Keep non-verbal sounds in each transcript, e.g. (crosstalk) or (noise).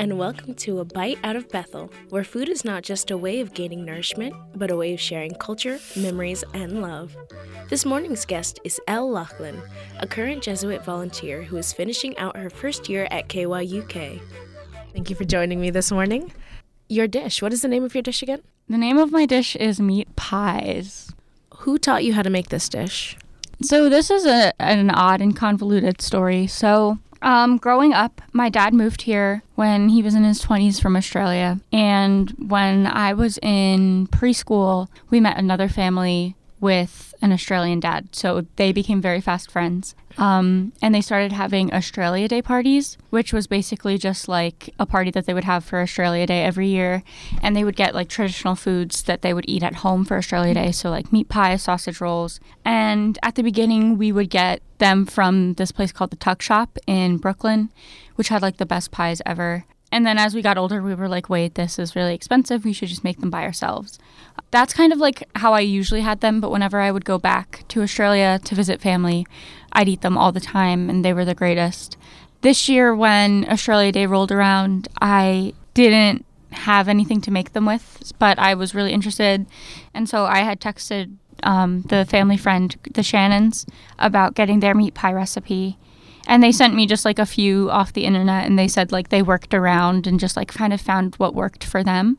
and welcome to A Bite Out of Bethel, where food is not just a way of gaining nourishment, but a way of sharing culture, memories, and love. This morning's guest is Elle Loughlin, a current Jesuit volunteer who is finishing out her first year at KYUK. Thank you for joining me this morning. Your dish, what is the name of your dish again? The name of my dish is meat pies. Who taught you how to make this dish? So this is a, an odd and convoluted story. So um, growing up, my dad moved here when he was in his 20s from Australia. And when I was in preschool, we met another family with an Australian dad. So they became very fast friends. Um, and they started having Australia Day parties, which was basically just like a party that they would have for Australia Day every year. And they would get like traditional foods that they would eat at home for Australia Day. So, like meat pie, sausage rolls. And at the beginning, we would get them from this place called the Tuck Shop in Brooklyn, which had like the best pies ever. And then as we got older, we were like, wait, this is really expensive. We should just make them by ourselves. That's kind of like how I usually had them. But whenever I would go back to Australia to visit family, I'd eat them all the time, and they were the greatest. This year, when Australia Day rolled around, I didn't have anything to make them with, but I was really interested. And so I had texted um, the family friend, the Shannons, about getting their meat pie recipe and they sent me just like a few off the internet and they said like they worked around and just like kind of found what worked for them.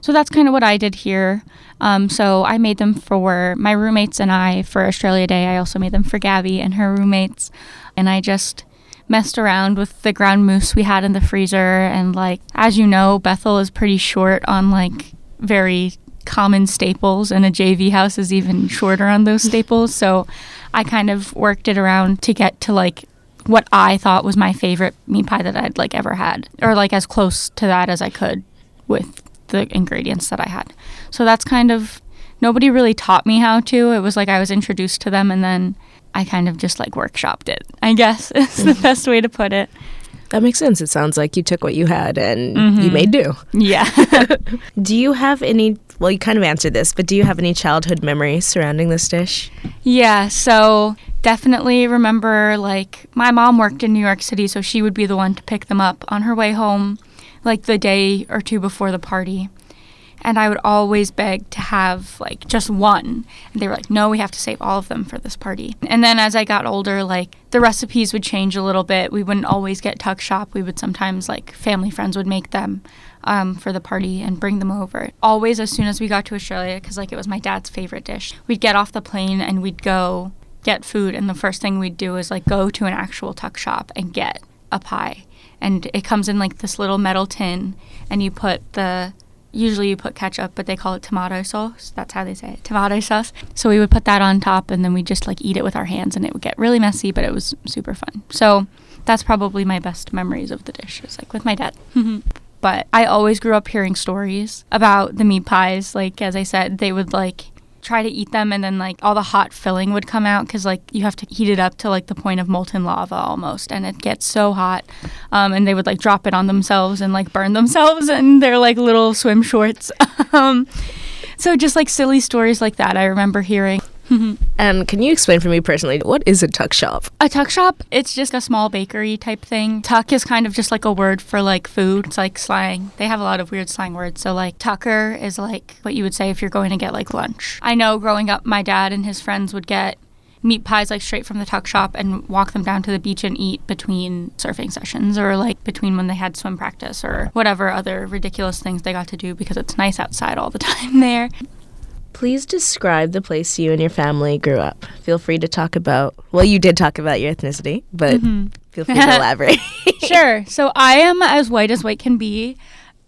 So that's kind of what i did here. Um, so i made them for my roommates and i for australia day. I also made them for gabby and her roommates. And i just messed around with the ground moose we had in the freezer. And like as you know bethel is pretty short on like very common staples and a jv house is even shorter on those staples. So i kind of worked it around to get to like what I thought was my favorite meat pie that I'd like ever had, or like as close to that as I could with the ingredients that I had. So that's kind of nobody really taught me how to. It was like I was introduced to them and then I kind of just like workshopped it. I guess (laughs) is the best way to put it. That makes sense. It sounds like you took what you had and mm-hmm. you made do. Yeah. (laughs) do you have any, well, you kind of answered this, but do you have any childhood memories surrounding this dish? Yeah. So definitely remember like my mom worked in New York City, so she would be the one to pick them up on her way home, like the day or two before the party. And I would always beg to have like just one. And they were like, no, we have to save all of them for this party. And then as I got older, like the recipes would change a little bit. We wouldn't always get tuck shop. We would sometimes like family friends would make them. Um, for the party and bring them over. Always, as soon as we got to Australia, because like it was my dad's favorite dish, we'd get off the plane and we'd go get food and the first thing we'd do is like go to an actual tuck shop and get a pie. And it comes in like this little metal tin and you put the usually you put ketchup but they call it tomato sauce. That's how they say it tomato sauce. So we would put that on top and then we just like eat it with our hands and it would get really messy but it was super fun. So that's probably my best memories of the dish is like with my dad. (laughs) But i always grew up hearing stories about the meat pies. Like as i said they would like try to eat them and then like all the hot filling would come out because like you have to heat it up to like the point of molten lava almost and it gets so hot um, and they would like drop it on themselves and like burn (laughs) themselves in their like little swim shorts. (laughs) Um, so just like silly stories like that i remember hearing (laughs) and can you explain for me personally what is a tuck shop? A tuck shop, it's just a small bakery type thing. Tuck is kind of just like a word for like food. It's like slang. They have a lot of weird slang words. So like tucker is like what you would say if you're going to get like lunch. I know growing up my dad and his friends would get meat pies like straight from the tuck shop and walk them down to the beach and eat between surfing sessions or like between when they had swim practice or whatever other ridiculous things they got to do because it's nice outside all the (laughs) time there. Please describe the place you and your family grew up. Feel free to talk about, well, you did talk about your ethnicity, but mm-hmm. feel free to (laughs) elaborate. sure. So I am as white as white can be.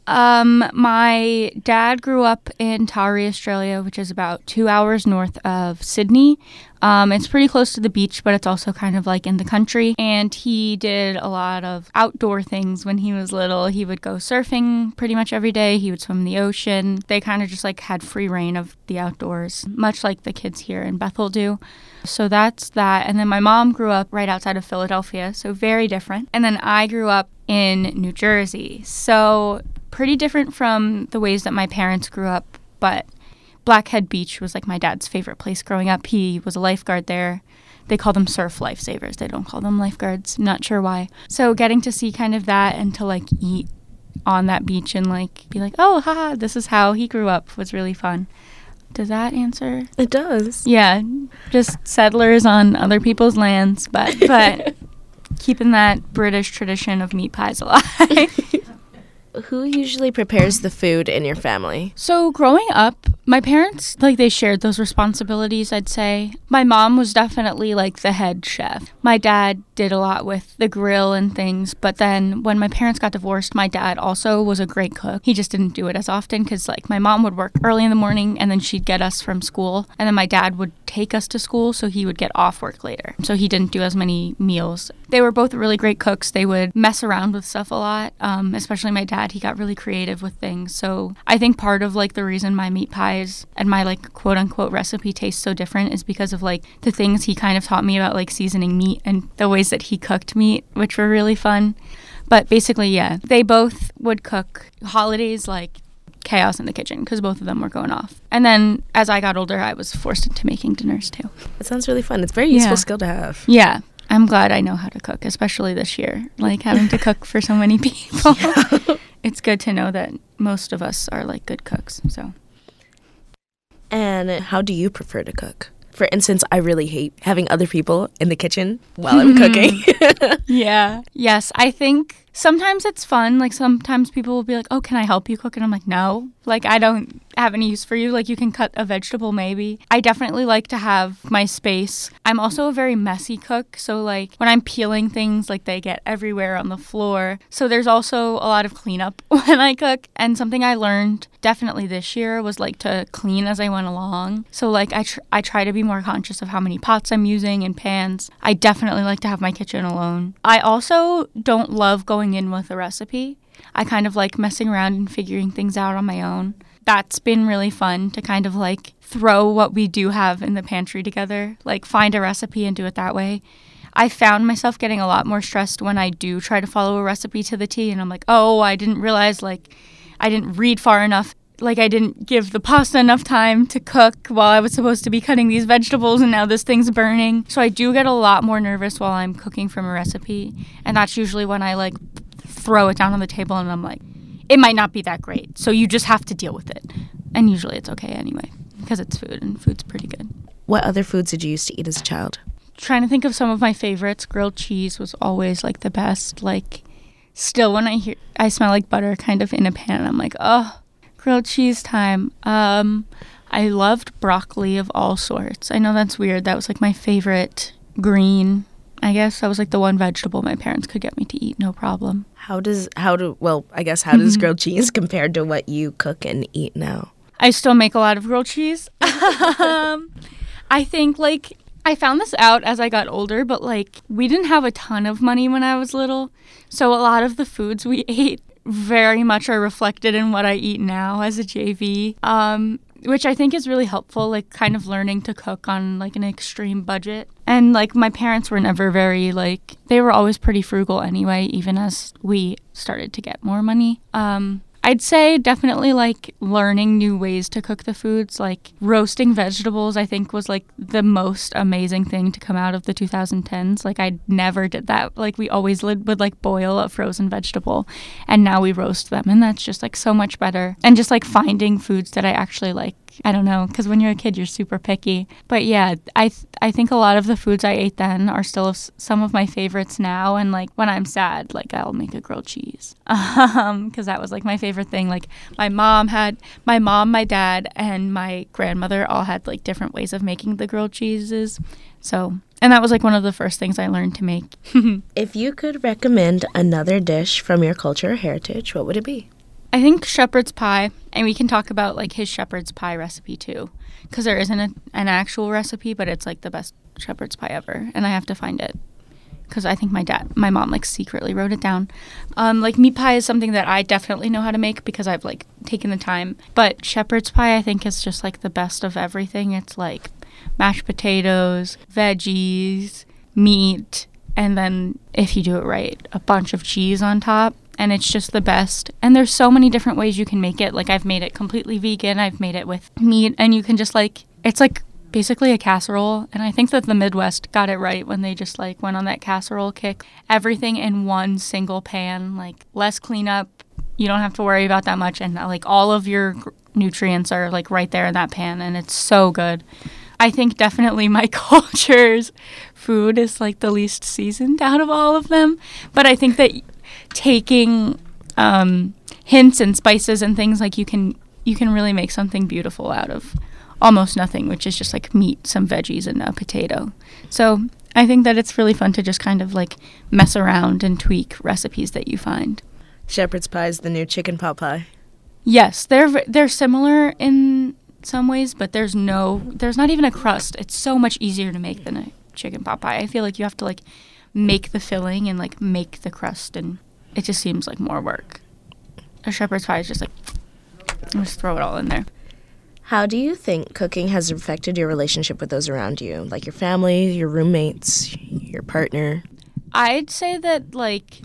Um, my dad grew up in Taree, Australia, which is about two hours north of Sydney. Um, it's pretty close to the beach, but it's also kind of like in the country. And he did a lot of outdoor things when he was little. He would go surfing pretty much every day. He would swim in the ocean. They kind of just like had free rein of the outdoors, much like the kids here in Bethel do. So that's that. And then my mom grew up right outside of Philadelphia, so very different. And then I grew up in New Jersey. So pretty different from the ways that my parents grew up, but Blackhead Beach was like my dad's favorite place growing up. He was a lifeguard there. They call them surf lifesavers. They don't call them lifeguards. Not sure why. So getting to see kind of that and to like eat on that beach and like be like, oh, haha, this is how he grew up was really fun. Does that answer? It does. Yeah, just settlers on other people's lands, but but (laughs) keeping that British tradition of meat pies alive. (laughs) Who usually prepares the food in your family? So growing up, my parents like they shared those responsibilities, I'd say. My mom was definitely like the head chef. My dad did a lot with the grill and things, but then when my parents got divorced, my dad also was a great cook. He just didn't do it as often cuz like my mom would work early in the morning and then she'd get us from school, and then my dad would take us to school so he would get off work later. So he didn't do as many meals. They were both really great cooks. They would mess around with stuff a lot, um, especially my dad he got really creative with things. So I think part of like the reason my meat pies and my like quote unquote recipe tastes so different is because of like the things he kind of taught me about like seasoning meat and the ways that he cooked meat, which were really fun. But basically, yeah, they both would cook holidays like chaos in the kitchen because both of them were going off. And then as I got older, I was forced into making dinners too. It sounds really fun. It's a very useful Yeah. skill to have. Yeah. I'm glad I know how to cook, especially this year. Like having to cook for so many (laughs) people. (laughs) (laughs) it's good to know that most of us are like good cooks. So, And how do you prefer to cook? For instance, I really hate having other people in the kitchen while I'm mm-hmm. cooking. (laughs) yeah. Yes, I think sometimes it's fun. Like sometimes people will be like, "Oh, can I help you cook?" And I'm like, "No." Like I don't have any use for you. Like you can cut a vegetable maybe. I definitely like to have my space. I'm also a very messy cook, so like when I'm peeling things like they get everywhere on the floor. So there's also a lot of cleanup (laughs) when I cook. And something I learned definitely this year was like to clean as I went along. So like I tr- I try to be more conscious of how many pots I'm using and pans. I definitely like to have my kitchen alone. I also don't love going in with a recipe. I kind of like messing around and figuring things out on my own. That's been really fun to kind of like throw what we do have in the pantry together, like find a recipe and do it that way. I found myself getting a lot more stressed when I do try to follow a recipe to the T and I'm like, "Oh, I didn't realize like I didn't read far enough like I didn't give the pasta enough time to cook while I was supposed to be cutting these vegetables and now this thing's burning. So I do get a lot more nervous while I'm cooking from a recipe. And that's usually when I like throw it down on the table and I'm like, it might not be that great. So you just have to deal with it. And usually it's okay anyway because it's food and food's pretty good. what other foods did you used to eat as a child? Trying to think of some of my favorites. Grilled cheese was always like the best. Like still when I hear I smell like butter kind of in a pan, I'm like, "Oh, grilled cheese time." Um I loved broccoli of all sorts. I know that's weird. That was like my favorite green. I guess that was like the one vegetable my parents could get me to eat no problem. How does how do well, I guess how does (laughs) grilled cheese compare to what you cook and eat now? I still make a lot of grilled cheese. (laughs) um, I think like I found this out as I got older, but like we didn't have a ton of money when I was little, so a lot of the foods we (laughs) ate very much are reflected in what I eat now as a JV. Um, which I think is really helpful, like kind of learning to cook on like an extreme budget. And like my parents were never very like they were always pretty frugal anyway, even as we started to get more money. Um, I'd say definitely like learning new ways to cook the foods, like roasting vegetables, I think was like the most amazing thing to come out of the 2010s. Like I never did that. Like we always would, like boil a frozen vegetable and now we roast them and that's just like so much better. And just like finding foods that I actually like. I don't know, because when you're a kid, you're super picky. But yeah, I th- I think a lot of the foods I ate then are still some of my favorites now. And like when I'm sad, like I'll make a grilled cheese, (laughs) um, because that was like my favorite thing. Like my mom had, my mom, my dad, and my grandmother all had like different ways of making the grilled cheeses. So, and that was like one of the first things I learned to make. (laughs) If you could recommend another dish from your culture or heritage, what would it be? I think shepherd's pie, and we can talk about like his shepherd's pie recipe too, because there isn't a, an actual recipe, but it's like the best shepherd's pie ever, and I have to find it because I think my dad, my mom, like secretly wrote it down. Um, like meat pie is something that I definitely know how to make because I've like taken the time, but shepherd's pie I think is just like the best of everything. It's like mashed potatoes, veggies, meat, and then if you do it right, a bunch of cheese on top. And it's just the best. And there's so many different ways you can make it. Like I've made it completely vegan. I've made it with meat, and you can just like it's like basically a casserole. And I think that the Midwest got it right when they just like went on that casserole kick. Everything in one single pan, like less cleanup, You don't have to worry about that much, and like all of your nutrients are like right there in that pan, and it's so good. I think definitely my (laughs) culture's food is like the least seasoned out of all of them, but I think that taking um, hints and spices and things like you can you can really make something beautiful out of almost nothing, which is just like meat, some veggies, and a potato. So I think that it's really fun to just kind of like mess around and tweak recipes that you find. Shepherd's pie is the new chicken pot pie. Yes, they're they're similar in some ways, but there's no there's not even a crust. It's so much easier to make than a chicken pot pie. I feel like you have to like make the filling and like make the crust and it just seems like more work. A shepherd's pie is just like just throw it all in there. How do you think cooking has affected your relationship with those around you, like your family, your roommates, your partner? I'd say that like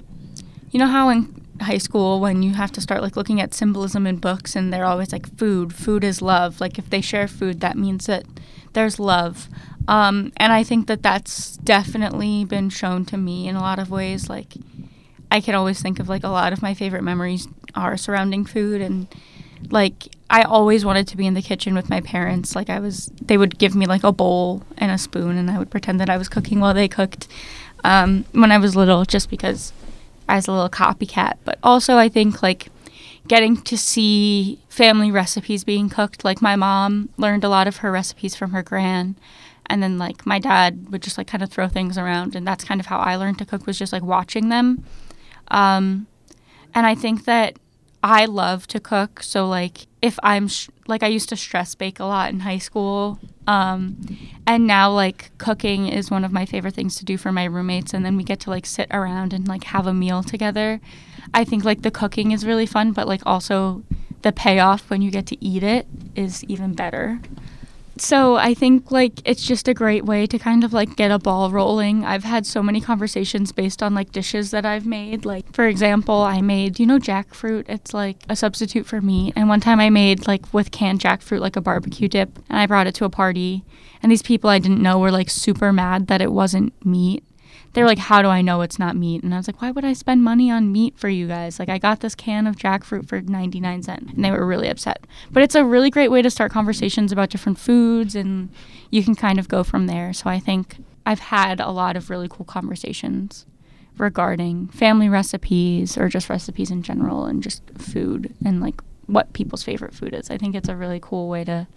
you know how in high school when you have to start like looking at symbolism in books and they're always like food, food is love. Like if they share food, that means that there's love. Um, and I think that that's definitely been shown to me in a lot of ways. Like I can always think of like a lot of my favorite memories are surrounding food and like I always wanted to be in the kitchen with my parents. Like I was, they would give me like a bowl and a spoon, and I would pretend that I was cooking while they cooked um, when I was little, just because I was a little copycat. But also, I think like getting to see family recipes being cooked. Like my mom learned a lot of her recipes from her gran, and then like my dad would just like kind of throw things around, and that's kind of how I learned to cook was just like watching them. Um, and I think that I love to cook. So, like, if I'm sh- like, I used to stress bake a lot in high school. Um, and now, like, cooking is one of my favorite things to do for my roommates. And then we get to, like, sit around and, like, have a meal together. I think, like, the cooking is really fun, but, like, also the payoff when you get to eat it is even better so I think like it's just a great way to kind of like get a ball rolling. I've had so many conversations based on like dishes that I've made. Like for example, I made, you know, jackfruit. It's like a substitute for meat. And one time I made like with canned jackfruit like a barbecue dip and I brought it to a party. And these people I didn't know were like super mad that it wasn't meat they were like, How do I know it's not meat? And I was like, Why would I spend money on meat for you guys? Like, I got this can of jackfruit for 99 cents. And they were really upset. But it's a really great way to start conversations about different foods, and you can kind of go from there. So I think I've had a lot of really cool conversations regarding family recipes or just recipes in general and just food and like what people's favorite food is. I think it's a really cool way to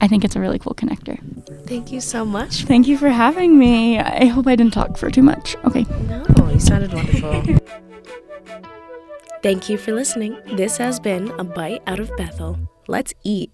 I think it's a really cool connector. Thank you so much. Thank you for having me. I hope I didn't talk for too much. Okay. No, you sounded wonderful. (laughs) Thank you for listening. This has been A Bite Out of Bethel. Let's eat.